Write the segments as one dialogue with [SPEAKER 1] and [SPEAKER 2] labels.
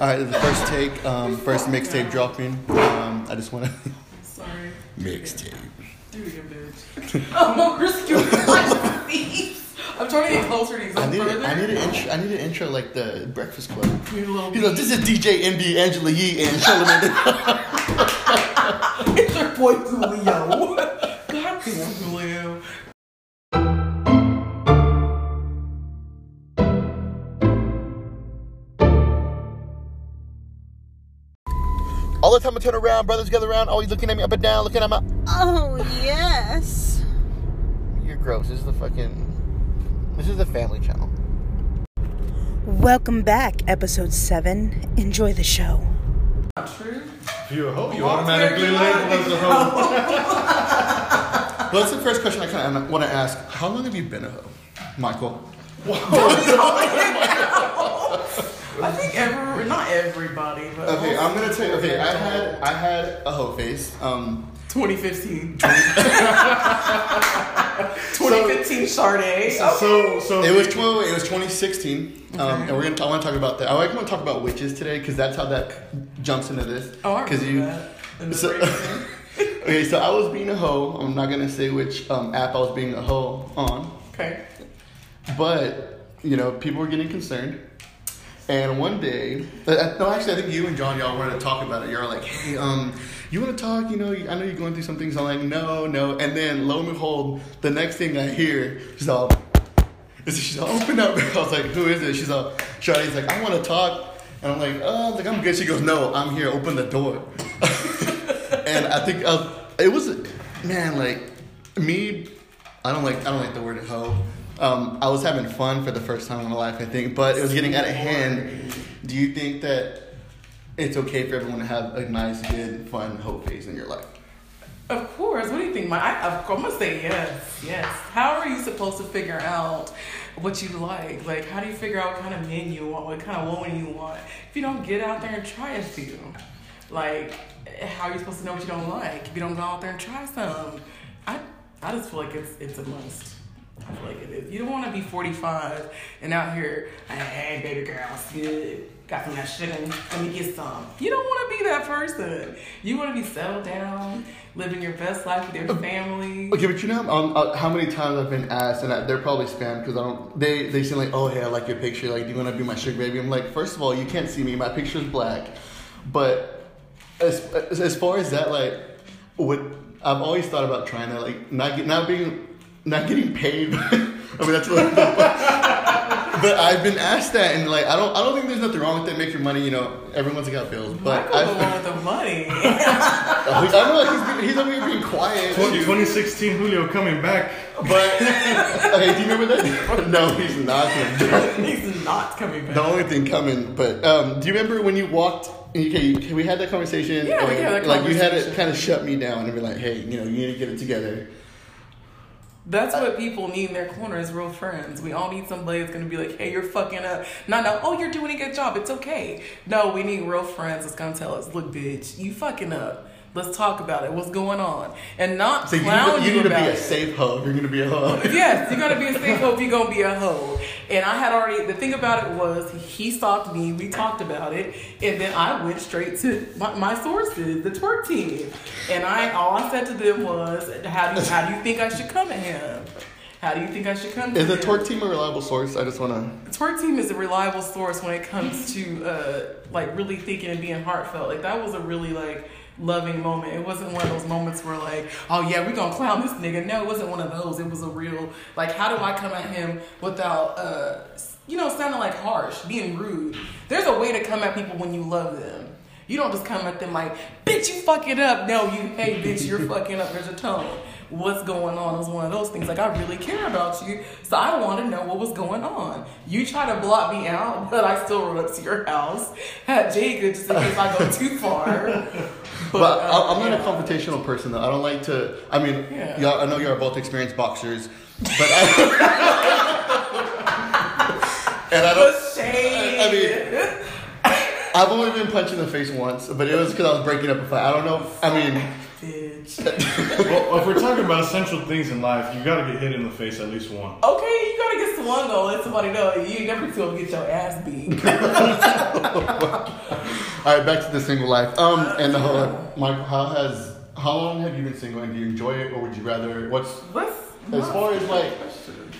[SPEAKER 1] All right, the first take, um, first mixtape dropping. Um, I just want to
[SPEAKER 2] Sorry.
[SPEAKER 1] mixtape.
[SPEAKER 2] Do it again, bitch. oh, risk your life, please. I'm trying to get closer to you.
[SPEAKER 1] I need, a, I need an intro. I need an intro like the Breakfast Club.
[SPEAKER 2] You need a little
[SPEAKER 1] He's like, this is DJ Envy, Angela Yee, and Charlamagne.
[SPEAKER 2] It's your boy Julio. God damn, Julio.
[SPEAKER 1] The time I turn around, brothers gather around, always looking at me up and down, looking at my.
[SPEAKER 3] Oh, yes.
[SPEAKER 1] You're gross. This is the fucking. This is the family channel.
[SPEAKER 3] Welcome back, episode 7. Enjoy the show.
[SPEAKER 2] Not true.
[SPEAKER 4] If you're a hoe, you automatically
[SPEAKER 2] very
[SPEAKER 4] labeled
[SPEAKER 2] good.
[SPEAKER 4] as a hoe.
[SPEAKER 1] Well, that's the first question I kind of want to ask. How long have you been a hoe, Michael?
[SPEAKER 2] I think every, not everybody, but
[SPEAKER 1] Okay, I'm gonna tell you. Okay, I had I had a hoe face. Um,
[SPEAKER 2] 2015. 2015 Sade.
[SPEAKER 4] So, so
[SPEAKER 1] it was 12. It was 2016. Um, and we're gonna. I want to talk about that. I want to talk about witches today because that's how that jumps into this.
[SPEAKER 2] Oh, I remember
[SPEAKER 1] you.
[SPEAKER 2] that.
[SPEAKER 1] So- okay, so I was being a hoe. I'm not gonna say which um, app I was being a hoe on,
[SPEAKER 2] okay.
[SPEAKER 1] but you know, people were getting concerned. And one day, uh, no, actually, I think you and John, y'all wanted to talk about it. You're like, hey, um, you want to talk? You know, I know you're going through some things. I'm like, no, no. And then, lo and behold, the next thing I hear, she's all, is she's all, open up. I was like, who is it? She's all, Charlie's like, I want to talk. And I'm like, oh, like I'm good. She goes, no, I'm here. Open the door. and I think was, it was, man, like me. I don't like I don't like the word hoe. Um, I was having fun for the first time in my life, I think, but it was getting out of hand. Do you think that it's okay for everyone to have a nice, good, fun hoe phase in your life?
[SPEAKER 2] Of course. What do you think, Mike? I, I'm gonna say yes. Yes. How are you supposed to figure out what you like? Like, how do you figure out what kind of men you want? What kind of woman you want? If you don't get out there and try a few, like, how are you supposed to know what you don't like if you don't go out there and try some? I I just feel like it's it's a must. I feel like it is. You don't want to be 45 and out here, hey, baby girl, good. Got some that shit in. Let me get some. You don't want to be that person. You want to be settled down, living your best life with your family.
[SPEAKER 1] Okay, but you know um, uh, how many times I've been asked, and I, they're probably spam because I don't. They they seem like, oh hey, I like your picture. Like, do you want to be my sugar baby? I'm like, first of all, you can't see me. My picture's black. But as as, as far as that, like, what I've always thought about trying to like not get not being not getting paid. I mean that's what. but I've been asked that, and like I don't I don't think there's nothing wrong with that. Make your money, you know. Everyone's got bills, but
[SPEAKER 2] Michael the
[SPEAKER 1] I,
[SPEAKER 2] one with the money.
[SPEAKER 1] I know like he's, he's over here being quiet.
[SPEAKER 4] 20, 2016 Julio coming back.
[SPEAKER 1] But okay, do you remember that? No, he's not.
[SPEAKER 2] He's not coming back.
[SPEAKER 1] The only thing coming, but um, do you remember when you walked? Okay, we had that conversation.
[SPEAKER 2] Yeah, we had that
[SPEAKER 1] Like you had to
[SPEAKER 2] conversation.
[SPEAKER 1] kind of shut me down and be like, "Hey, you know, you need to get it together."
[SPEAKER 2] That's what people need in their corner is real friends. We all need somebody that's gonna be like, hey, you're fucking up. No, no, oh, you're doing a good job. It's okay. No, we need real friends that's gonna tell us, look, bitch, you fucking up. Let's talk about it. What's going on? And not
[SPEAKER 1] So you
[SPEAKER 2] clown
[SPEAKER 1] to- you
[SPEAKER 2] you,
[SPEAKER 1] need to be a safe hoe. You're gonna be a hoe.
[SPEAKER 2] yes, you're gonna be a safe hoe you're gonna be a hoe. And I had already the thing about it was he stalked me, we talked about it, and then I went straight to my, my sources, the twerk team. And I all I said to them was, How do you how do you think I should come at him? How do you think I should come to him?
[SPEAKER 1] Is the twerk team a reliable source? I just wanna.
[SPEAKER 2] Twerk team is a reliable source when it comes to uh, like really thinking and being heartfelt. Like that was a really like loving moment. It wasn't one of those moments where like, oh yeah, we're gonna clown this nigga. No, it wasn't one of those. It was a real like, how do I come at him without uh, you know sounding like harsh, being rude. There's a way to come at people when you love them. You don't just come at them like, bitch, you fucking up. No, you, hey, bitch, you're fucking up. There's a tone. What's going on is one of those things. Like, I really care about you, so I want to know what was going on. You try to block me out, but I still rode up to your house, had Jacob just in case I go too far. But,
[SPEAKER 1] But
[SPEAKER 2] uh,
[SPEAKER 1] I- I'm not a confrontational person though. I don't like to. I mean,
[SPEAKER 2] Yeah.
[SPEAKER 1] y'all, I know y'all are both experienced boxers, but I. and I don't.
[SPEAKER 2] The shade.
[SPEAKER 1] I mean, I've only been punched in the face once, but it was because I was breaking up a fight. I don't know. I mean.
[SPEAKER 4] Well, if we're talking about essential things in life, you gotta get hit in the face at least once.
[SPEAKER 2] Okay, you gotta get swung on. Let somebody know you never gonna get your ass beat.
[SPEAKER 1] All right, back to the single life. Um, and the whole Michael, how has how long have you been single, and do you enjoy it, or would you rather? What's
[SPEAKER 2] What's
[SPEAKER 1] as far as like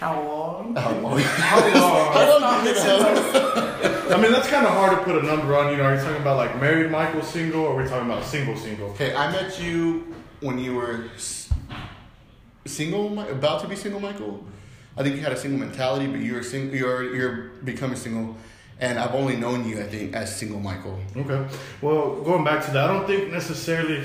[SPEAKER 2] how long?
[SPEAKER 1] how long?
[SPEAKER 4] How long?
[SPEAKER 1] How long do you think?
[SPEAKER 4] I mean, that's kind of hard to put a number on. You know, are you talking about like married Michael single, or are we talking about single single?
[SPEAKER 1] Okay, I met you when you were s- single, about to be single, Michael. I think you had a single mentality, but you're single. You're you're becoming single, and I've only known you, I think, as single Michael.
[SPEAKER 4] Okay. Well, going back to that, I don't think necessarily.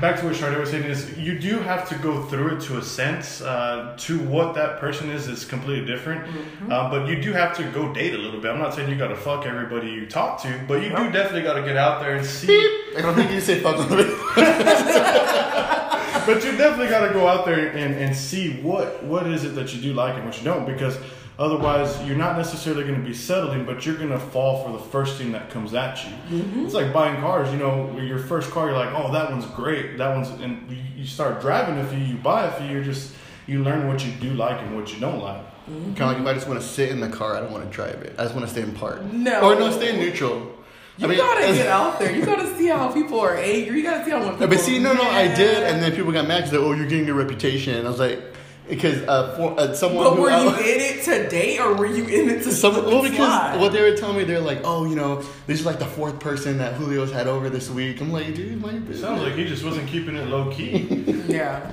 [SPEAKER 4] Back to what Sade was saying is you do have to go through it to a sense. Uh, to what that person is is completely different. Uh, but you do have to go date a little bit. I'm not saying you got to fuck everybody you talk to, but you do definitely got to get out there and see.
[SPEAKER 1] I don't think you say fuck on it.
[SPEAKER 4] but you definitely got to go out there and, and see what what is it that you do like and what you don't because otherwise you're not necessarily going to be settling but you're going to fall for the first thing that comes at you mm-hmm. it's like buying cars you know your first car you're like oh that one's great that one's and you, you start driving a few you buy a few you're just you learn what you do like and what you don't like mm-hmm.
[SPEAKER 1] Kind of like if I just want to sit in the car, I don't want to drive it. I just want to stay in park.
[SPEAKER 2] No.
[SPEAKER 1] Or no, stay in neutral.
[SPEAKER 2] You
[SPEAKER 1] I mean,
[SPEAKER 2] gotta
[SPEAKER 1] as-
[SPEAKER 2] get out there. You gotta see how people are angry. You gotta see how when people.
[SPEAKER 1] But see, no, no, I did, and then people got mad because oh, you're getting your reputation. And I was like, because uh, for, uh, someone
[SPEAKER 2] But
[SPEAKER 1] who
[SPEAKER 2] were
[SPEAKER 1] I-
[SPEAKER 2] you in it to date or were you in it to
[SPEAKER 1] Some, well, because
[SPEAKER 2] slide?
[SPEAKER 1] what they were telling me, they're like, oh, you know, this is like the fourth person that Julio's had over this week. I'm like, dude, my business.
[SPEAKER 4] sounds like he just wasn't keeping it low key
[SPEAKER 2] Yeah.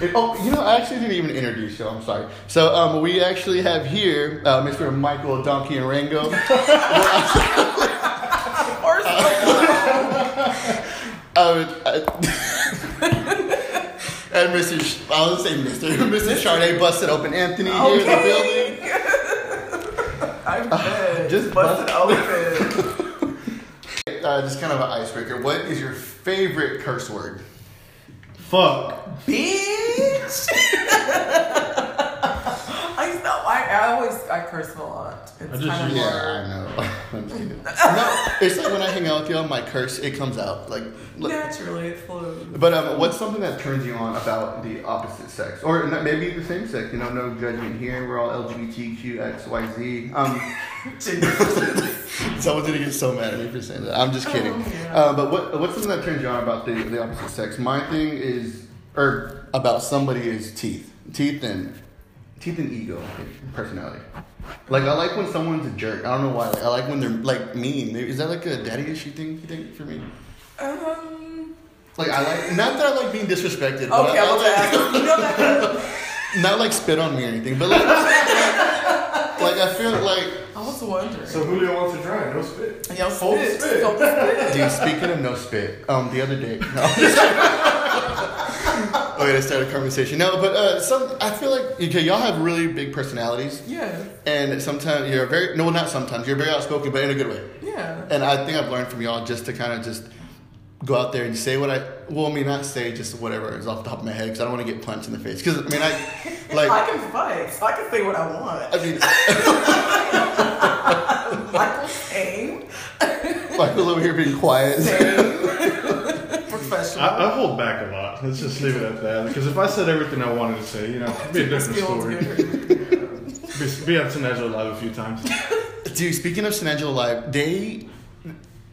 [SPEAKER 1] It- oh, you know, I actually didn't even introduce you. I'm sorry. So, um, we actually have here uh, Mr. Michael Donkey and Rango.
[SPEAKER 2] Or
[SPEAKER 1] Uh, uh, and Mr. Sh- I was gonna say Mr. Mr. Charday busted open Anthony here in the building.
[SPEAKER 2] I'm dead.
[SPEAKER 1] Just
[SPEAKER 2] busted
[SPEAKER 1] bust-
[SPEAKER 2] open.
[SPEAKER 1] Uh, just kind of an icebreaker. What is your favorite curse word?
[SPEAKER 4] fuck
[SPEAKER 2] Bitch. I used to, I, I always I curse a lot. It's
[SPEAKER 4] I just
[SPEAKER 2] kind of
[SPEAKER 4] use-
[SPEAKER 2] hard.
[SPEAKER 1] Yeah, I know. I'm just kidding. no, it's like when I hang out with y'all, my curse it comes out like. like-
[SPEAKER 2] Naturally, it flows.
[SPEAKER 1] But um, what's something that turns you on about the opposite sex, or not- maybe the same sex? You know, no judgment here. We're all LGBTQ X Y Z. Um, someone's gonna get so mad at me for saying that. I'm just kidding.
[SPEAKER 2] Oh, yeah.
[SPEAKER 1] uh, but what what's something that turns you on about the the opposite sex? My thing is, or about somebody is teeth, teeth and teeth and ego, personality. Like I like when someone's a jerk. I don't know why. Like I like when they're like mean. Is that like a daddy issue thing? You think for me?
[SPEAKER 2] Um.
[SPEAKER 1] Like I like not that I like being disrespected. But
[SPEAKER 2] Okay,
[SPEAKER 1] I,
[SPEAKER 2] I was
[SPEAKER 1] I like,
[SPEAKER 2] asking. You know that.
[SPEAKER 1] not like spit on me or anything, but like, like I feel like,
[SPEAKER 2] I was wondering.
[SPEAKER 4] so Julio wants to try no spit
[SPEAKER 2] Yo,
[SPEAKER 4] Hold
[SPEAKER 2] spit.
[SPEAKER 4] spit.
[SPEAKER 2] Hold spit.
[SPEAKER 1] dude. Speaking of no spit, um, the other day, no, Okay, to start a conversation. No, but uh, some I feel like okay, y'all have really big personalities,
[SPEAKER 2] Yeah.
[SPEAKER 1] and sometimes you're very no, not sometimes you're very outspoken, but in a good way.
[SPEAKER 2] Yeah.
[SPEAKER 1] And I think I've learned from y'all just to kind of just go out there and say what I well, I mean, not say just whatever is off the top of my head because I don't want to get punched in the face. Because I mean, I like.
[SPEAKER 2] I can fight, so I can say what I want.
[SPEAKER 1] I mean,
[SPEAKER 2] Michael same,
[SPEAKER 1] Michael's over here being quiet.
[SPEAKER 2] Same, professional.
[SPEAKER 4] I, I hold back a lot. Let's just leave it at that. Because if I said everything I wanted to say, you know, it'd be a different
[SPEAKER 2] Skills
[SPEAKER 4] story. Be, be on Tenezzo Live a few times.
[SPEAKER 1] Dude, speaking of San Angelo Live, they,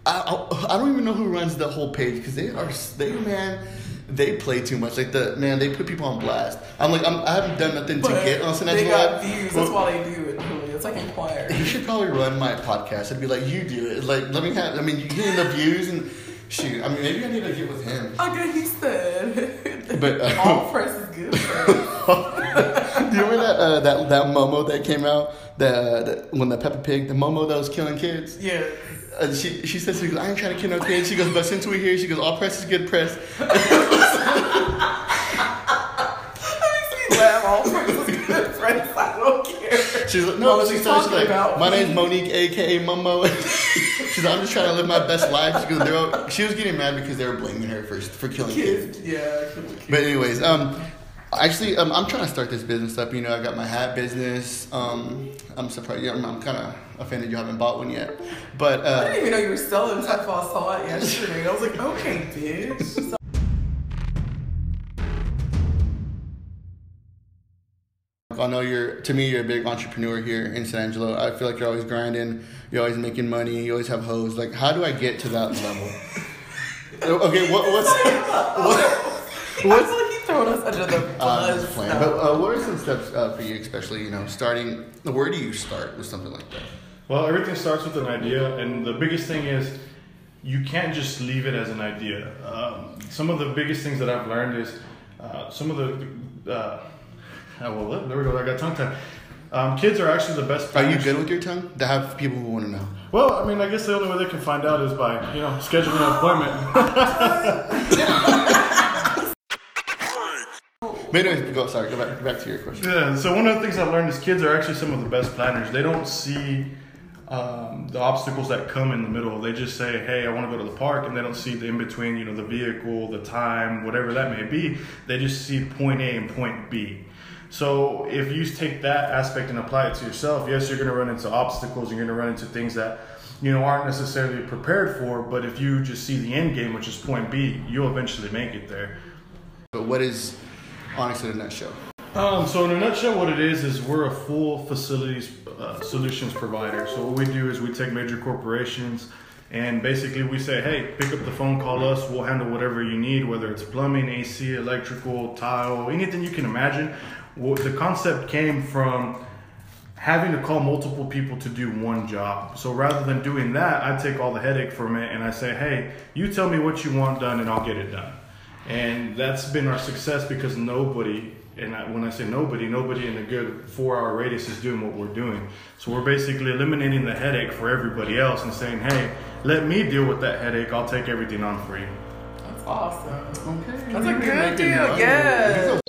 [SPEAKER 1] I, I, I don't even know who runs the whole page because they are, they man, they play too much. Like the man, they put people on blast. I'm like, I'm, I haven't done nothing to get on
[SPEAKER 2] they
[SPEAKER 1] San Angelo
[SPEAKER 2] got
[SPEAKER 1] Live.
[SPEAKER 2] views. That's
[SPEAKER 1] Well,
[SPEAKER 2] why they do it. Really, it's like a choir.
[SPEAKER 1] You should probably run my podcast I'd be like, you do it. Like, let me have. I mean, you getting the views and shoot. I mean, maybe I need to get with him.
[SPEAKER 2] Okay, he said.
[SPEAKER 1] But, uh,
[SPEAKER 2] all press is good.
[SPEAKER 1] Do you remember that uh, that that Momo that came out? The, the when the Peppa Pig, the Momo that was killing kids.
[SPEAKER 2] yeah.
[SPEAKER 1] Uh, she she says she goes, I ain't trying to kill no kids. She goes, but since we're here, she goes, all press is good press.
[SPEAKER 2] That makes me laugh. All press is good. Press. I don't care.
[SPEAKER 1] She's like, no,
[SPEAKER 2] What was
[SPEAKER 1] she starts she's
[SPEAKER 2] talking
[SPEAKER 1] like,
[SPEAKER 2] about?
[SPEAKER 1] my name's Monique, aka Momo. she's like, I'm just trying to live my best life. She goes, all, she was getting mad because they were blaming her for for killing kids.
[SPEAKER 2] Kids. Yeah. kids.
[SPEAKER 1] But anyways, um, actually, um, I'm trying to start this business up. You know, I got my hat business. Um, I'm surprised. Yeah, I'm, I'm kind of offended you haven't bought one yet. But
[SPEAKER 2] I
[SPEAKER 1] uh,
[SPEAKER 2] didn't even know you were selling stuff. I saw it yesterday. I was like, okay, bitch. So-
[SPEAKER 1] I know you're. To me, you're a big entrepreneur here in San Angelo. I feel like you're always grinding. You're always making money. You always have hoes. Like, how do I get to that level? okay, what, what's what, what's
[SPEAKER 2] like he throwing us under the
[SPEAKER 1] uh,
[SPEAKER 2] bus.
[SPEAKER 1] just playing. But uh, what are some steps uh, for you, especially you know, starting? Where do you start with something like that?
[SPEAKER 4] Well, everything starts with an idea, and the biggest thing is you can't just leave it as an idea. Um, some of the biggest things that I've learned is uh, some of the. Uh, oh, well, there we go. I got tongue tied. Um, kids are actually the best.
[SPEAKER 1] Are you good with your tongue? To have people who want to know.
[SPEAKER 4] Well, I mean, I guess the only way they can find out is by you know scheduling an appointment.
[SPEAKER 1] But anyways, go. Sorry, go back. Go back to your question.
[SPEAKER 4] Yeah, so one of the things I've learned is kids are actually some of the best planners. They don't see um, the obstacles that come in the middle. They just say, "Hey, I want to go to the park," and they don't see the in between. You know, the vehicle, the time, whatever that may be. They just see point A and point B. So if you take that aspect and apply it to yourself, yes, you're going to run into obstacles. You're going to run into things that you know aren't necessarily prepared for. But if you just see the end game, which is point B, you'll eventually make it there.
[SPEAKER 1] But what is Onyx in a nutshell?
[SPEAKER 4] Um, so in a nutshell, what it is is we're a full facilities uh, solutions provider. So what we do is we take major corporations and basically we say, hey, pick up the phone, call us. We'll handle whatever you need, whether it's plumbing, AC, electrical, tile, anything you can imagine. Well, the concept came from having to call multiple people to do one job. So rather than doing that, I take all the headache from it and I say, hey, you tell me what you want done and I'll get it done. And that's been our success because nobody, and when I say nobody, nobody in a good four hour radius is doing what we're doing. So we're basically eliminating the headache for everybody else and saying, hey, let me deal with that headache. I'll take everything on for you.
[SPEAKER 2] That's awesome.
[SPEAKER 1] Okay.
[SPEAKER 2] That's a good deal. Yes.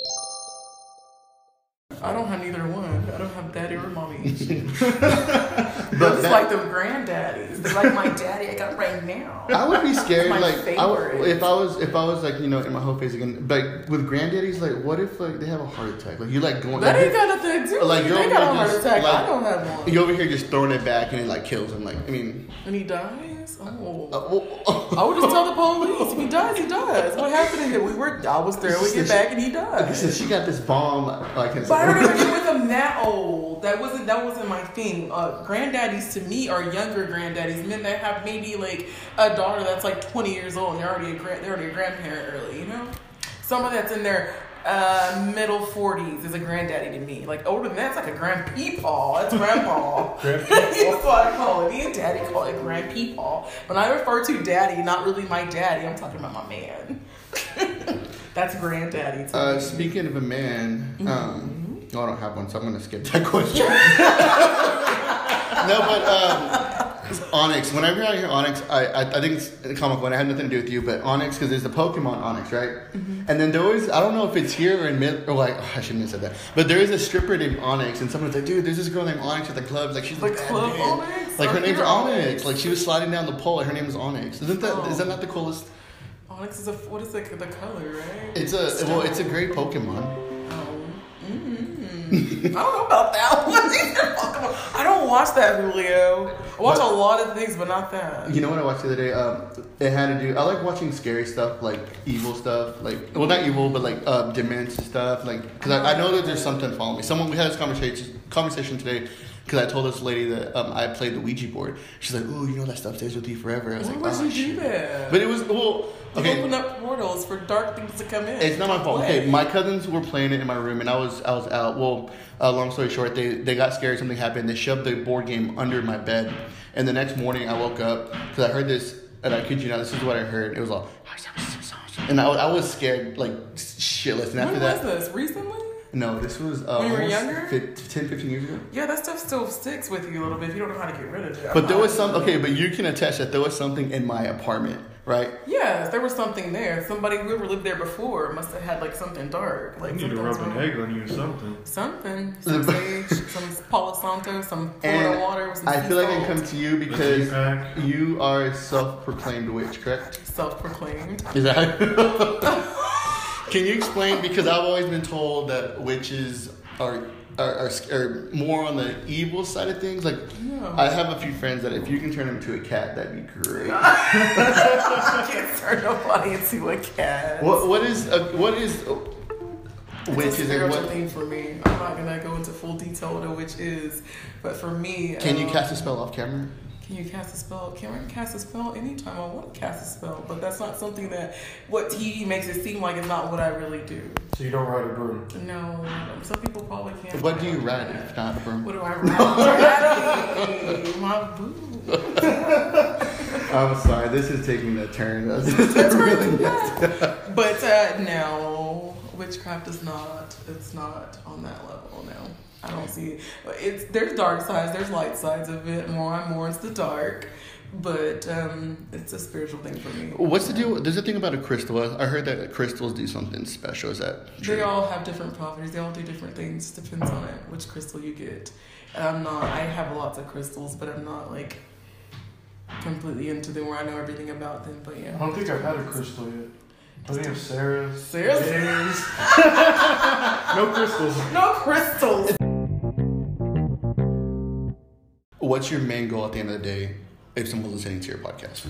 [SPEAKER 2] I don't have neither one. I don't have daddy or mommy.
[SPEAKER 1] But
[SPEAKER 2] It's
[SPEAKER 1] that-
[SPEAKER 2] like the granddaddies. Like my daddy I got right now.
[SPEAKER 1] I would be scared, like I would, if I was, if I was like you know in my whole phase again, like with granddaddies, like what if like they have a heart attack? Like you like going,
[SPEAKER 2] That
[SPEAKER 1] like,
[SPEAKER 2] ain't got nothing to do
[SPEAKER 1] Like, you're.
[SPEAKER 2] They got a heart
[SPEAKER 1] just,
[SPEAKER 2] attack.
[SPEAKER 1] like-
[SPEAKER 2] I don't have one.
[SPEAKER 1] you over here just throwing it back and it like kills him. Like I mean,
[SPEAKER 2] And he dies? Oh.
[SPEAKER 1] uh, well,
[SPEAKER 2] I would just tell the police. If he dies, he dies. What happened to him? We were, I was there. We get back and he died.
[SPEAKER 1] Listen, she got this bomb. Like,
[SPEAKER 2] But I don't even with them that old. That wasn't that wasn't my thing. Uh, granddaddies to me are younger granddaddies, men that have maybe like a daughter that's like twenty years old and they're already a grand, they're already a grandparent early. You know, someone that's in their uh, middle forties is a granddaddy to me. Like older than that's like a grandpeepaw. That's grandpa.
[SPEAKER 4] Grandpeepaw?
[SPEAKER 2] that's what I call it. Me and daddy call it grandpeepaw. When I refer to daddy, not really my daddy. I'm talking about my man. that's granddaddy. To
[SPEAKER 1] uh,
[SPEAKER 2] me.
[SPEAKER 1] speaking of a man,
[SPEAKER 2] Mm-hmm.
[SPEAKER 1] um, I don't have one, so I'm gonna skip that question. no, but um, Onyx. Whenever I hear Onyx, I I, I think it's a comic one. I had nothing to do with you, but Onyx because there's the Pokemon Onix, right?
[SPEAKER 2] Mm-hmm.
[SPEAKER 1] And then there was I don't know if it's here or in mid or like oh, I shouldn't have said that, but there is a stripper named Onyx, and someone's like, dude, there's this girl named Onyx at the clubs, like she's
[SPEAKER 2] The
[SPEAKER 1] a
[SPEAKER 2] club
[SPEAKER 1] bitch."
[SPEAKER 2] Onyx?
[SPEAKER 1] Like her name's Onyx.
[SPEAKER 2] Onyx?
[SPEAKER 1] Like she was sliding down the pole, her name was Onyx. Isn't that
[SPEAKER 2] Oh.
[SPEAKER 1] is that not the coolest?
[SPEAKER 2] Onyx is a what is the the color, right?
[SPEAKER 1] It's a well, it's a great Pokemon.
[SPEAKER 2] Mm. I don't know about that one. I don't watch that Julio. I watch a lot of things, but not that.
[SPEAKER 1] You know what I watched the other day? Um, it had to do. I like watching scary stuff, like evil stuff, like well, not evil, but like uh, dementia stuff. Like, because I, I know that there's something following me. Someone we had this conversation conversation today. Because I told this lady that um, I played the Ouija board. She's like, "Oh, you know that stuff stays with you forever." I was
[SPEAKER 2] Why
[SPEAKER 1] like,
[SPEAKER 2] would
[SPEAKER 1] "Oh
[SPEAKER 2] you do
[SPEAKER 1] shit!"
[SPEAKER 2] that?
[SPEAKER 1] But it was well, okay.
[SPEAKER 2] open up portals for dark things to come in.
[SPEAKER 1] It's not my fault.
[SPEAKER 2] Play.
[SPEAKER 1] Okay, my cousins were playing it in my room, and I was I was out. Well, uh, long story short, they they got scared. Something happened. They shoved the board game under my bed, and the next morning I woke up because I heard this, and I kid you not, this is what I heard. It was all, and I was, I was scared like shitless. And after
[SPEAKER 2] When was
[SPEAKER 1] that,
[SPEAKER 2] this? Recently?
[SPEAKER 1] no, this was uh,
[SPEAKER 2] When you were younger?
[SPEAKER 1] fif- 10, 15 years ago.
[SPEAKER 2] Yeah, that stuff still sticks with you a little bit if you don't know how to get rid of it. I'm
[SPEAKER 1] But there was some okay, but you can attest that there was something in my apartment, right?
[SPEAKER 2] Yes, there was something there. Somebody whoever lived there before must have had like something dark. Like you
[SPEAKER 4] need to
[SPEAKER 2] something
[SPEAKER 4] rub
[SPEAKER 2] was
[SPEAKER 4] an egg on you or something.
[SPEAKER 2] Something, some sage, some Palo Santo, some Florida
[SPEAKER 1] And
[SPEAKER 2] water. Some
[SPEAKER 1] I
[SPEAKER 2] sea
[SPEAKER 1] feel like I
[SPEAKER 2] salt.
[SPEAKER 1] come to you because you are a self-proclaimed witch, correct?
[SPEAKER 2] self-proclaimed.
[SPEAKER 1] Is that? Can you explain? Because I've always been told that witches are are, are, are more on the evil side of things. Like,
[SPEAKER 2] No.
[SPEAKER 1] I have a few friends that if you can turn them into a cat, that'd be great.
[SPEAKER 2] I can't turn nobody into a cat.
[SPEAKER 1] what what is uh, what is?
[SPEAKER 2] It's
[SPEAKER 1] Which
[SPEAKER 2] a spiritual
[SPEAKER 1] What,
[SPEAKER 2] thing for me. I'm not gonna go into full detail what a witch is, but for me,
[SPEAKER 1] can you
[SPEAKER 2] um,
[SPEAKER 1] cast a spell off camera?
[SPEAKER 2] Can you cast a spell? Can I cast a spell anytime I want to cast a spell? But that's not something that what TV makes it seem like it's not what I really do.
[SPEAKER 4] So you don't ride a broom.
[SPEAKER 2] No, some people probably can't.
[SPEAKER 1] What do you ride if not a broom?
[SPEAKER 2] What do I ride? My boo.
[SPEAKER 1] I'm sorry, this is taking a turn. That's really good.
[SPEAKER 2] But uh, no, witchcraft is not. It's not on that level. No, I don't see it. It's there's dark sides, there's light sides of it. More and more is the dark, but um, it's a spiritual thing for me.
[SPEAKER 1] What's the deal? There's a thing about a crystal. I heard that crystals do something special. Is that true?
[SPEAKER 2] They all have different properties. They all do different things. Depends on it, which crystal you get. And I'm not. I have lots of crystals, but I'm not like completely into them where I know everything about them. But yeah,
[SPEAKER 4] I
[SPEAKER 2] yeah.
[SPEAKER 4] don't think I've had a crystal yet. I think of Sarah's.
[SPEAKER 2] Sarah's?
[SPEAKER 4] Days. no crystals.
[SPEAKER 2] No crystals.
[SPEAKER 1] What's your main goal at the end of the day if someone's listening to your podcast?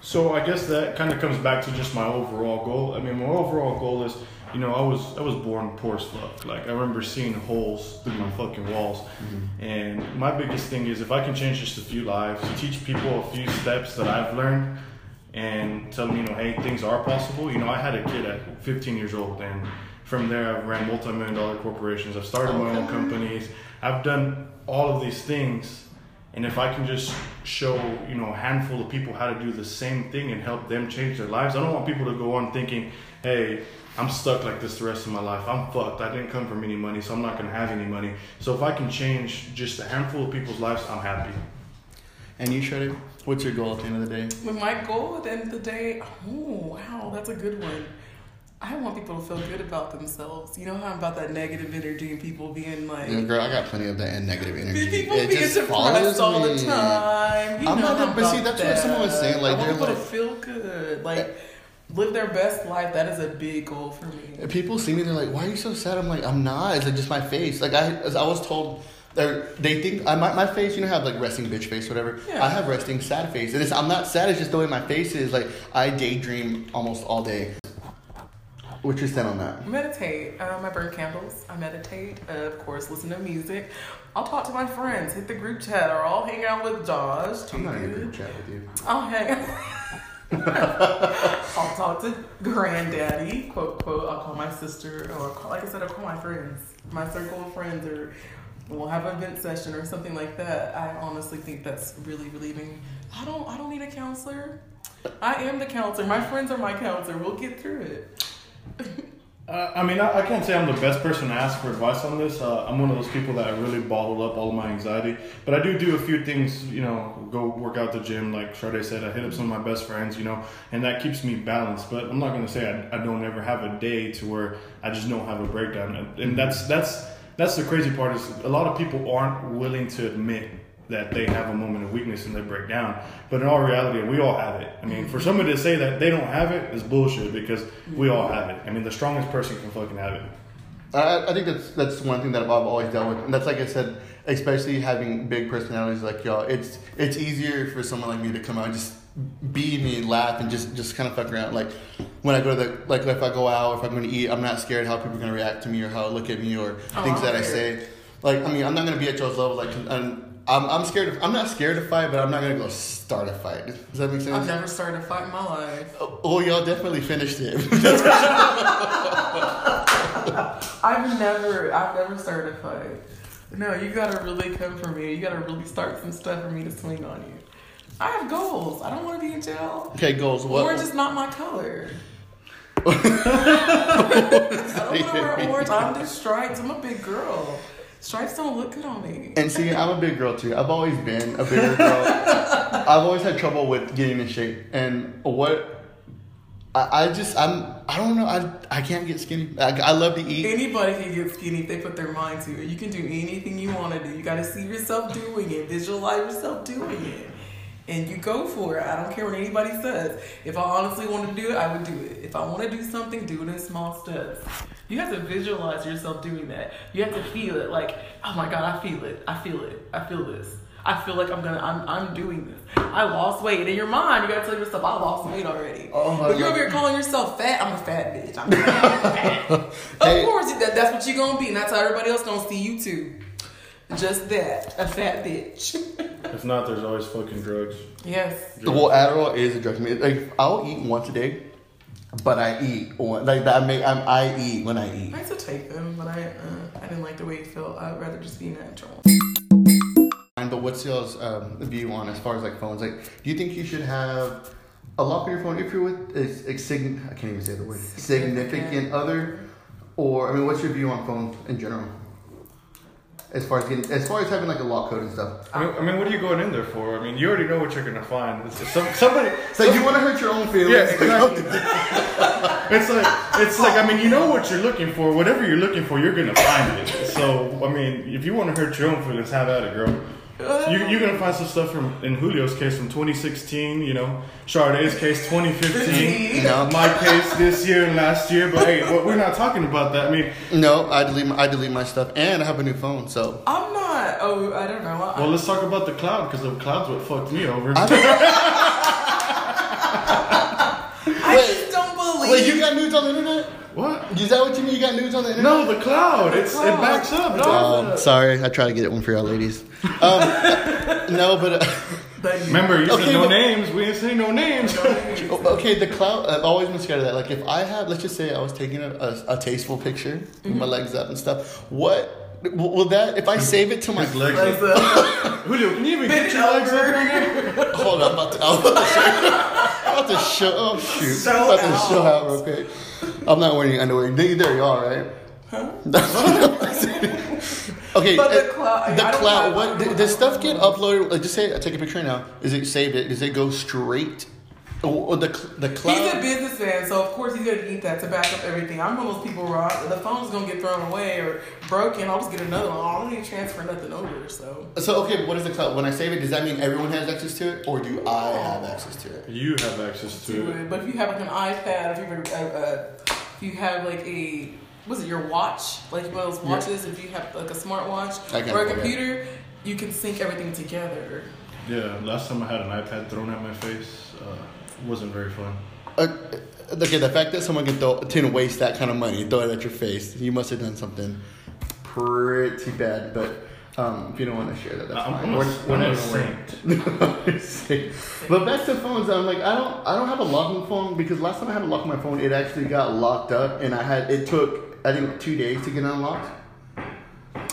[SPEAKER 4] So I guess that kind of comes back to just my overall goal. I mean, my overall goal is, you know, I was I was born poor as fuck. Like I remember seeing holes through my fucking walls, mm-hmm. and my biggest thing is if I can change just a few lives, teach people a few steps that I've learned, and tell them, you know, hey, things are possible. You know, I had a kid at 15 years old, and from there I've ran multi-million dollar corporations. I've started my own companies. I've done all of these things and if I can just show, you know, a handful of people how to do the same thing and help them change their lives, I don't want people to go on thinking, hey, I'm stuck like this the rest of my life. I'm fucked. I didn't come from any money, so I'm not going to have any money. So if I can change just a handful of people's lives, I'm happy.
[SPEAKER 1] And you, Shredder, what's your goal at the end of the day?
[SPEAKER 2] But my goal at the end of the day, oh wow, that's a good one. I want people to feel good about themselves. You know how I'm about that negative energy and people being like,
[SPEAKER 1] Yeah, girl, I got plenty of that and negative energy.
[SPEAKER 2] people
[SPEAKER 1] It
[SPEAKER 2] being
[SPEAKER 1] just
[SPEAKER 2] depressed all the
[SPEAKER 1] me.
[SPEAKER 2] time. You
[SPEAKER 1] I'm not that- but see, that's what someone was saying, like,
[SPEAKER 2] I want
[SPEAKER 1] they're
[SPEAKER 2] people to
[SPEAKER 1] like-
[SPEAKER 2] feel good, like live their best life. That is a big goal for me.
[SPEAKER 1] People see me, they're like, "Why are you so sad?" I'm like, "I'm not. It's like just my face." Like I, as I was told, they think I, my my face. You know, have like resting bitch face, whatever.
[SPEAKER 2] Yeah.
[SPEAKER 1] I have resting sad face, and it's, I'm not sad. It's just the way my face is. Like I daydream almost all day. What's your stand on that?
[SPEAKER 2] Meditate. Um, I burn candles. I meditate. Uh, of course, listen to music. I'll talk to my friends. Hit the group chat, or I'll hang out with Josh.
[SPEAKER 1] I'm not in a group chat with you.
[SPEAKER 2] I'll hang. I'll talk to granddaddy, quote quote. I'll call my sister, or call, like I said, I'll call my friends, my circle of friends, or we'll have an event session or something like that. I honestly think that's really relieving. I don't. I don't need a counselor. I am the counselor. My friends are my counselor. We'll get through it.
[SPEAKER 4] Uh, I mean, I, I can't say I'm the best person to ask for advice on this. Uh, I'm one of those people that I really bottle up all of my anxiety. But I do do a few things, you know, go work out the gym, like Sade said. I hit up some of my best friends, you know, and that keeps me balanced. But I'm not going to say I, I don't ever have a day to where I just don't have a breakdown. And, and that's that's that's the crazy part is a lot of people aren't willing to admit that they have a moment of weakness and they break down. But in all reality, we all have it. I mean, for somebody to say that they don't have it is bullshit because we all have it. I mean, the strongest person can fucking have it.
[SPEAKER 1] I, I think that's that's one thing that I've always dealt with, and that's like I said, especially having big personalities like y'all. It's it's easier for someone like me to come out and just be me, laugh, and just just kind of fuck around. Like when I go to the like if I go out, if I'm going to eat, I'm not scared how people are going to react to me or how they look at me or oh, things
[SPEAKER 2] Oh,
[SPEAKER 1] that I say. Like I mean, I'm not going to be at y'all's level. Like and I'm I'm scared of I'm not scared to fight, but I'm not going to go start a fight. Does that make sense?
[SPEAKER 2] I've never started a fight in my life.
[SPEAKER 1] Oh, y'all definitely finished it.
[SPEAKER 2] I've never, I've never started a fight. No, you gotta really come for me. You gotta really start some stuff for me to swing on you. I have goals. I don't want to be in jail.
[SPEAKER 1] okay, goals. What?
[SPEAKER 2] Orange is not my color. I don't want to wear orange. I'm just stripes. I'm a big girl. Stripes don't look good on me.
[SPEAKER 1] And see, I'm a big girl too. I've always been a bigger girl. I've always had trouble with getting in shape. And what I, I just I'm I don't know I I can't get skinny. I, I love to eat.
[SPEAKER 2] Anybody can get skinny if they put their mind to it. You can do anything you want to do. You got to see yourself doing it, visualize yourself doing it, and you go for it. I don't care what anybody says. If I honestly want to do it, I would do it. If I want to do something, do it in small steps. You have to visualize yourself doing that. You have to feel it. Like, oh my God, I feel it. I feel it. I feel this. I feel like I'm gonna, I'm, I'm doing this. I lost weight. In your mind, you gotta tell yourself, I lost weight already.
[SPEAKER 1] Oh my
[SPEAKER 2] but you're over here calling yourself fat. I'm a fat bitch. I'm fat. of
[SPEAKER 1] Hey.
[SPEAKER 2] course, that, that's what you're gonna be, and that's how everybody else gonna see you too. Just that, a fat bitch.
[SPEAKER 4] If not, there's always fucking drugs.
[SPEAKER 2] yes.
[SPEAKER 1] Well, Adderall is a drug to me. Like I'll eat once a day, but I eat one like that. I make I'm, I eat when I eat.
[SPEAKER 2] I used to take them, but I, uh, I didn't like the way it felt. I'd rather just be natural.
[SPEAKER 1] And but what's y'all's um, view on as far as like phones? Like, do you think you should have a lock on your phone if you're with a, a sign? I can't even say the word significant other, or I mean, what's your view on phones in general? As far as getting, as far as having like a lock code and stuff.
[SPEAKER 4] I mean, I mean, what are you going in there for? I mean, you already know what you're gonna find. It's some, somebody.
[SPEAKER 1] So you want to hurt your own feelings?
[SPEAKER 4] Yeah, exactly. it's like it's like I mean, you know what you're looking for. Whatever you're looking for, you're gonna find it. So I mean, if you want to hurt your own feelings, have at it, girl. You, you're gonna find some stuff from in Julio's case from 2016. You know, Chardae's case 2015.
[SPEAKER 1] No.
[SPEAKER 4] My case this year and last year. But hey, well, we're not talking about that. I mean,
[SPEAKER 1] no, I delete my, I delete my stuff, and I have a new phone. So
[SPEAKER 2] I'm not. Oh, I don't know. I,
[SPEAKER 4] well, let's talk about the cloud because the cloud's what fucked me over.
[SPEAKER 2] I
[SPEAKER 1] Wait.
[SPEAKER 2] just don't believe.
[SPEAKER 1] wait, you got nudes on the internet?
[SPEAKER 4] What?
[SPEAKER 1] Is that what you mean? You got nudes on the internet?
[SPEAKER 4] No, the cloud. It's it
[SPEAKER 2] cloud.
[SPEAKER 4] backs up. dog.
[SPEAKER 1] Um, sorry, I try to get it one for y'all ladies. Um, no, but uh,
[SPEAKER 2] you-
[SPEAKER 4] Remember, you
[SPEAKER 1] Okay,
[SPEAKER 4] said no
[SPEAKER 1] but-
[SPEAKER 4] names. We ain't say no names.
[SPEAKER 1] okay, the cloud. I've always been scared of that. Like, if I had, let's just say, I was taking a, a, a tasteful picture with my legs up and stuff. What will will that? If I save it to my
[SPEAKER 4] His legs
[SPEAKER 2] Like
[SPEAKER 4] up.
[SPEAKER 2] the-
[SPEAKER 4] Julio, can you even
[SPEAKER 2] Bend
[SPEAKER 4] get your legs up
[SPEAKER 2] over.
[SPEAKER 4] right now?
[SPEAKER 1] Hold on, I'm about to, I'm about to show. I'm about to show. Oh shoot!
[SPEAKER 2] Show
[SPEAKER 1] I'm about to
[SPEAKER 2] out.
[SPEAKER 1] show out real quick. I'm not wearing underwear. There, there you are, right? Huh? okay,
[SPEAKER 2] But the
[SPEAKER 1] uh,
[SPEAKER 2] cloud-
[SPEAKER 1] The cloud. What th- does stuff get uploaded? Like, just say I take a picture right now. Is it saved? It does it go straight? Or, or the the cloud?
[SPEAKER 2] He's a businessman, so of course he's gonna need that to back up everything. I'm one of those people where I, the phone's gonna get thrown away or broken. I'll just get another one. I don't need to transfer nothing over. So
[SPEAKER 1] So okay, but what is the cloud? When I save it, does that mean everyone has access to it, or do I have access to it?
[SPEAKER 4] You have access
[SPEAKER 2] do
[SPEAKER 4] to it.
[SPEAKER 2] it. But if you have like an iPad, if you uh, uh, if you have like a was it your watch, like one of those watches, if you have like a smartwatch
[SPEAKER 1] I
[SPEAKER 2] or a
[SPEAKER 1] afford that.
[SPEAKER 2] computer, you can sync everything together.
[SPEAKER 4] Yeah, last time I had an iPad thrown at my face, uh, wasn't very fun.
[SPEAKER 1] Uh, okay, the fact that someone can throw can waste that kind of money, throw it at your face, you must have done something pretty bad. But um, if you don't want to share that, that's
[SPEAKER 4] I'm,
[SPEAKER 1] fine.
[SPEAKER 4] I'm,
[SPEAKER 1] We're- we're
[SPEAKER 4] I'm a
[SPEAKER 1] not gonna
[SPEAKER 4] saint.
[SPEAKER 1] but back to phones, I'm like, I don't, I don't have a lock on my phone because last time I had a lock on my phone, it actually got locked up, and I had it took I think two days to get unlocked.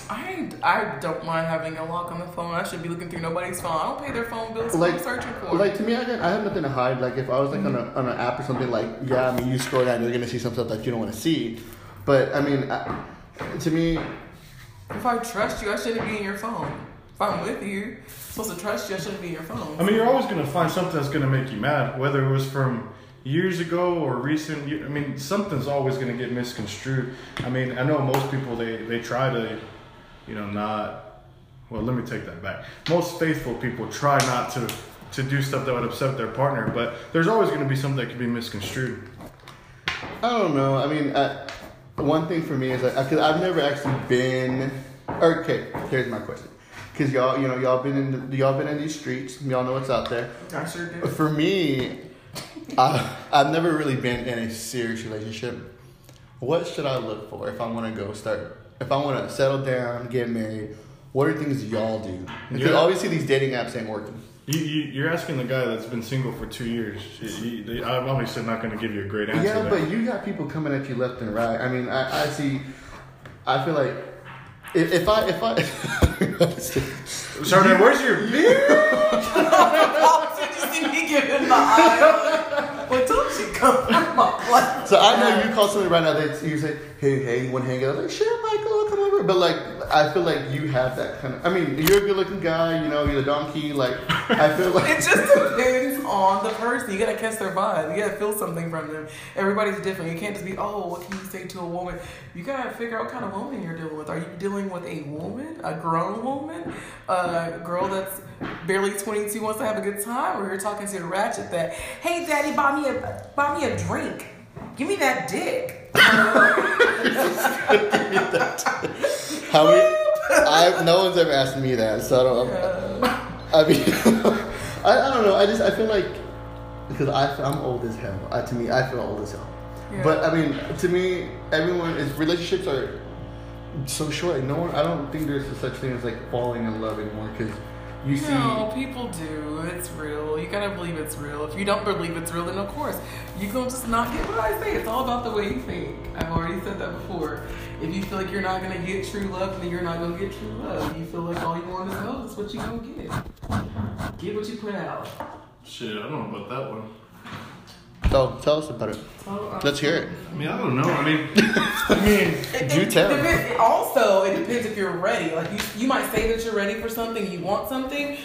[SPEAKER 2] I, I don't mind having a lock on the phone. I should be looking through nobody's phone. I don't pay their phone bills.
[SPEAKER 1] Like,
[SPEAKER 2] I'm searching for.
[SPEAKER 1] like to me, I, I have nothing to hide. Like if I was like on, a, on an app or something, like yeah, I mean, you scroll down, you're gonna see some stuff that you don't want to see. But I mean, I, to me,
[SPEAKER 2] if I trust you, I shouldn't be in your phone. If I'm with you, I'm supposed to trust you, I shouldn't be in your phone.
[SPEAKER 4] I mean, you're always gonna find something that's gonna make you mad, whether it was from years ago or recent. I mean, something's always gonna get misconstrued. I mean, I know most people they they try to, you know, not. Well, let me take that back. Most faithful people try not to to do stuff that would upset their partner, but there's always gonna be something that can be misconstrued.
[SPEAKER 1] I don't know. I mean, uh, one thing for me is that because I've never actually been. Okay, here's my question. Because y'all, you know, y'all been in y'all been in these streets. Y'all know what's out there.
[SPEAKER 2] I sure do.
[SPEAKER 1] For me, I, I've never really been in a serious relationship. What should I look for if I want to go start? If I want to settle down, get married, what are things y'all do? Because
[SPEAKER 4] Yeah.
[SPEAKER 1] obviously these dating apps ain't working.
[SPEAKER 4] You, you, you're asking the guy that's been single for two years. You- you- they- I'm obviously not going to give you a great answer.
[SPEAKER 1] Yeah,
[SPEAKER 4] there.
[SPEAKER 1] but you got people coming at you left and right. I mean, I, I see. I feel like if, if I if I.
[SPEAKER 4] Chardonnay, where's your beer?
[SPEAKER 2] Did you see me giving the eye? Well, don't you come from
[SPEAKER 1] so I know you call somebody right now that you say, "Hey, hey, you want to hang out?" I was like, "Sure, Michael, come over." But like, I feel like you have that kind of. I mean, you're a good-looking guy. You know, you're a donkey. Like, I feel like.
[SPEAKER 2] It just depends on the person. You gotta catch their vibe. You gotta feel something from them. Everybody's different. You can't just be, oh, what can you say to a woman? You gotta figure out what kind of woman you're dealing with. Are you dealing with a woman, a grown woman, a girl that's barely 22 wants to have a good time, or you're talking to a ratchet that, hey, daddy, buy me a buy me a drink. Give me that dick.
[SPEAKER 1] How many? I no one's ever asked me that, so I don't. I mean, I, I don't know. I just I feel like because I I'm old as hell. I, to me, I feel old as hell.
[SPEAKER 2] Yeah.
[SPEAKER 1] But I mean, to me, everyone is relationships are so short. No one. I don't think there's such thing as like falling in love anymore because you see.
[SPEAKER 2] No, people do. It's real. You gotta believe it's real. If you don't believe it's real, then of course you gonna just not get what I say. It's all about the way you think. I've already said that before. If you feel like you're not gonna get true love, then you're not gonna get true love. You feel like all you want is love. That's what you gonna get. Get what you put out.
[SPEAKER 4] Shit, I don't know about that one.
[SPEAKER 1] So tell us about it. Let's hear it.
[SPEAKER 4] I mean, I don't know. I mean, I mean,
[SPEAKER 2] It-
[SPEAKER 1] Do
[SPEAKER 2] it
[SPEAKER 1] tell.
[SPEAKER 2] depends- also, it depends if you're ready. Like you, you might say that you're ready for something, you want something,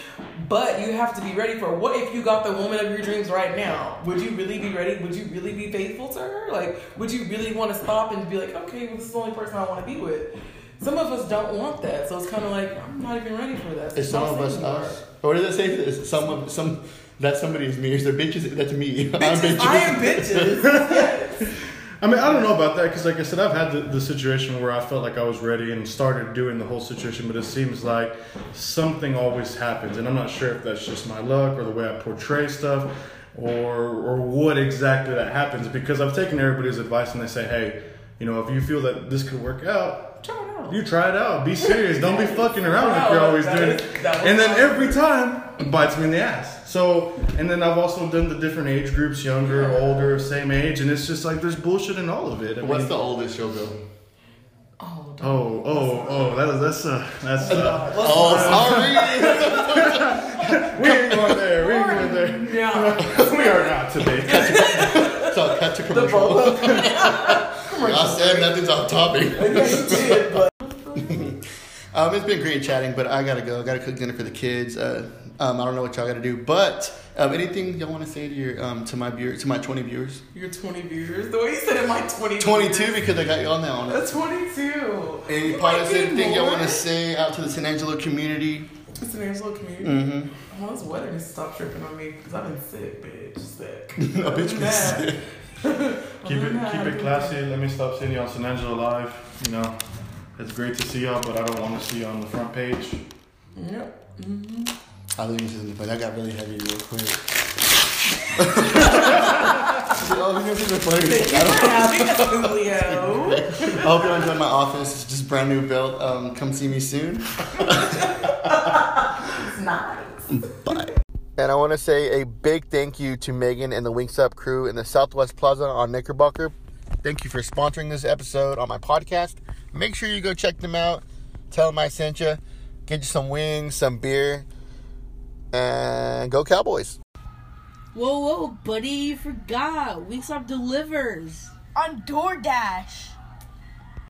[SPEAKER 2] but you have to be ready for. it. What if you got the woman of your dreams right now? Would you really be ready? Would you really be faithful to her? Like, would you really want to stop and be like, okay, well, this is the only person I want to be with? Some of us don't want that, so it's kind of like I'm not even ready for that.
[SPEAKER 1] some
[SPEAKER 2] Don't
[SPEAKER 1] of us
[SPEAKER 2] anymore.
[SPEAKER 1] us? Or what does it say? Is some of some that somebody is me? Is there bitches? That's me. I'm
[SPEAKER 2] Bitches,
[SPEAKER 1] bitches.
[SPEAKER 2] I am bitches. yes.
[SPEAKER 4] I mean, I don't know about that because, like I said, I've had the, the situation where I felt like I was ready and started doing the whole situation, but it seems like something always happens, and I'm not sure if that's just my luck or the way I portray stuff, or or what exactly that happens. Because I've taken everybody's advice and they say, hey, you know, if you feel that this could work out,
[SPEAKER 2] Try out.
[SPEAKER 4] You try it out. Be serious. Don't be fucking around like you're always
[SPEAKER 2] that
[SPEAKER 4] doing
[SPEAKER 2] is-
[SPEAKER 4] it. And then every time bites me in the ass. So, and then I've also done the different age groups, younger, older, same age, and it's just like there's bullshit in all of it. I
[SPEAKER 1] What's
[SPEAKER 4] mean-
[SPEAKER 1] the oldest you'll go?
[SPEAKER 2] Oh,
[SPEAKER 4] Oh, oh, oh! That is that's uh, that's uh,
[SPEAKER 1] Oh, sorry.
[SPEAKER 4] we ain't going there. We ain't going there.
[SPEAKER 2] Yeah.
[SPEAKER 4] We are not today.
[SPEAKER 1] so cut to
[SPEAKER 2] The
[SPEAKER 1] commercial.
[SPEAKER 2] both.
[SPEAKER 1] I said nothing's off topic. Um, it's been great chatting, but I gotta go. I gotta cook dinner for the kids. Uh, um, I don't know what y'all gotta do, but um, anything y'all want to say to your um, to my viewer, to my twenty viewers?
[SPEAKER 2] you're 20 viewers. The way you said it, my 20.
[SPEAKER 1] Twenty two
[SPEAKER 2] viewers.
[SPEAKER 1] because I got y'all now on it.
[SPEAKER 2] That's 22.
[SPEAKER 1] Any
[SPEAKER 2] You
[SPEAKER 1] part of anything y'all want to say out to the San Angelo community?
[SPEAKER 2] It's an Angelo community.
[SPEAKER 1] Mm-hmm.
[SPEAKER 2] Oh, this weather needs to stop tripping on me because I've been sick, bitch. Sick.
[SPEAKER 1] A bitch been sick.
[SPEAKER 4] Keep it keep it classy. Let me stop seeing you on San Angelo Live. You know, it's great to see y'all, but I don't want to see you on the front page.
[SPEAKER 2] Yep.
[SPEAKER 1] I think this isn't funny. I got really heavy real quick. oh, this isn't funny. I don't
[SPEAKER 2] Having a Leo.
[SPEAKER 1] I hope you're enjoying my office. It's just brand new built. Um, come see me soon.
[SPEAKER 2] It's nice.
[SPEAKER 1] Bye. And I want to say a big thank you to Megan and the Wingstop crew in the Southwest Plaza on Knickerbocker. Thank you for sponsoring this episode on my podcast. Make sure you go check them out. Tell them I sent you. Get you some wings, some beer, and go Cowboys.
[SPEAKER 5] Whoa, whoa, buddy, you forgot. Wingstop delivers.
[SPEAKER 3] On DoorDash.